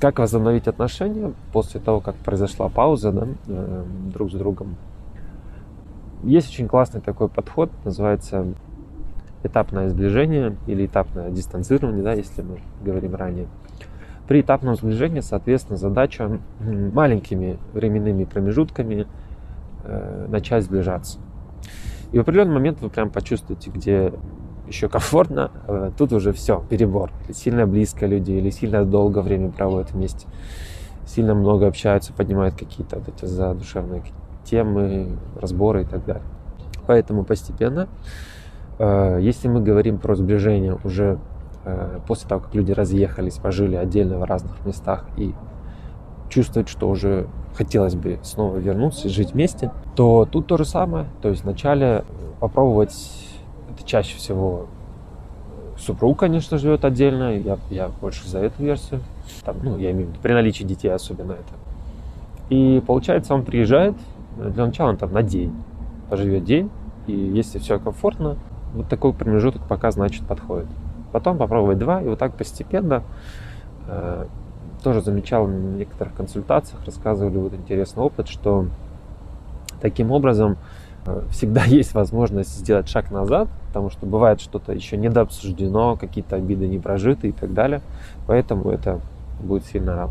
Как возобновить отношения после того, как произошла пауза да, э, друг с другом? Есть очень классный такой подход, называется этапное сближение или этапное дистанцирование, да, если мы говорим ранее. При этапном сближении, соответственно, задача маленькими временными промежутками э, начать сближаться. И в определенный момент вы прям почувствуете, где еще комфортно, э, тут уже все, перебор. Сильно близко люди или сильно долго время проводят вместе, сильно много общаются, поднимают какие-то вот эти задушевные темы, разборы и так далее. Поэтому постепенно, э, если мы говорим про сближение уже э, после того, как люди разъехались, пожили отдельно в разных местах и чувствуют, что уже хотелось бы снова вернуться и жить вместе, то тут то же самое. То есть вначале попробовать, это чаще всего супруг, конечно, живет отдельно, я, я больше за эту версию. Там, ну, я имею в виду, при наличии детей особенно это. И получается, он приезжает, для начала он там на день, поживет день, и если все комфортно, вот такой промежуток пока, значит, подходит. Потом попробовать два, и вот так постепенно э, тоже замечал в некоторых консультациях, рассказывали вот интересный опыт, что таким образом э, всегда есть возможность сделать шаг назад, потому что бывает что-то еще недообсуждено, какие-то обиды не прожиты и так далее. Поэтому это будет сильно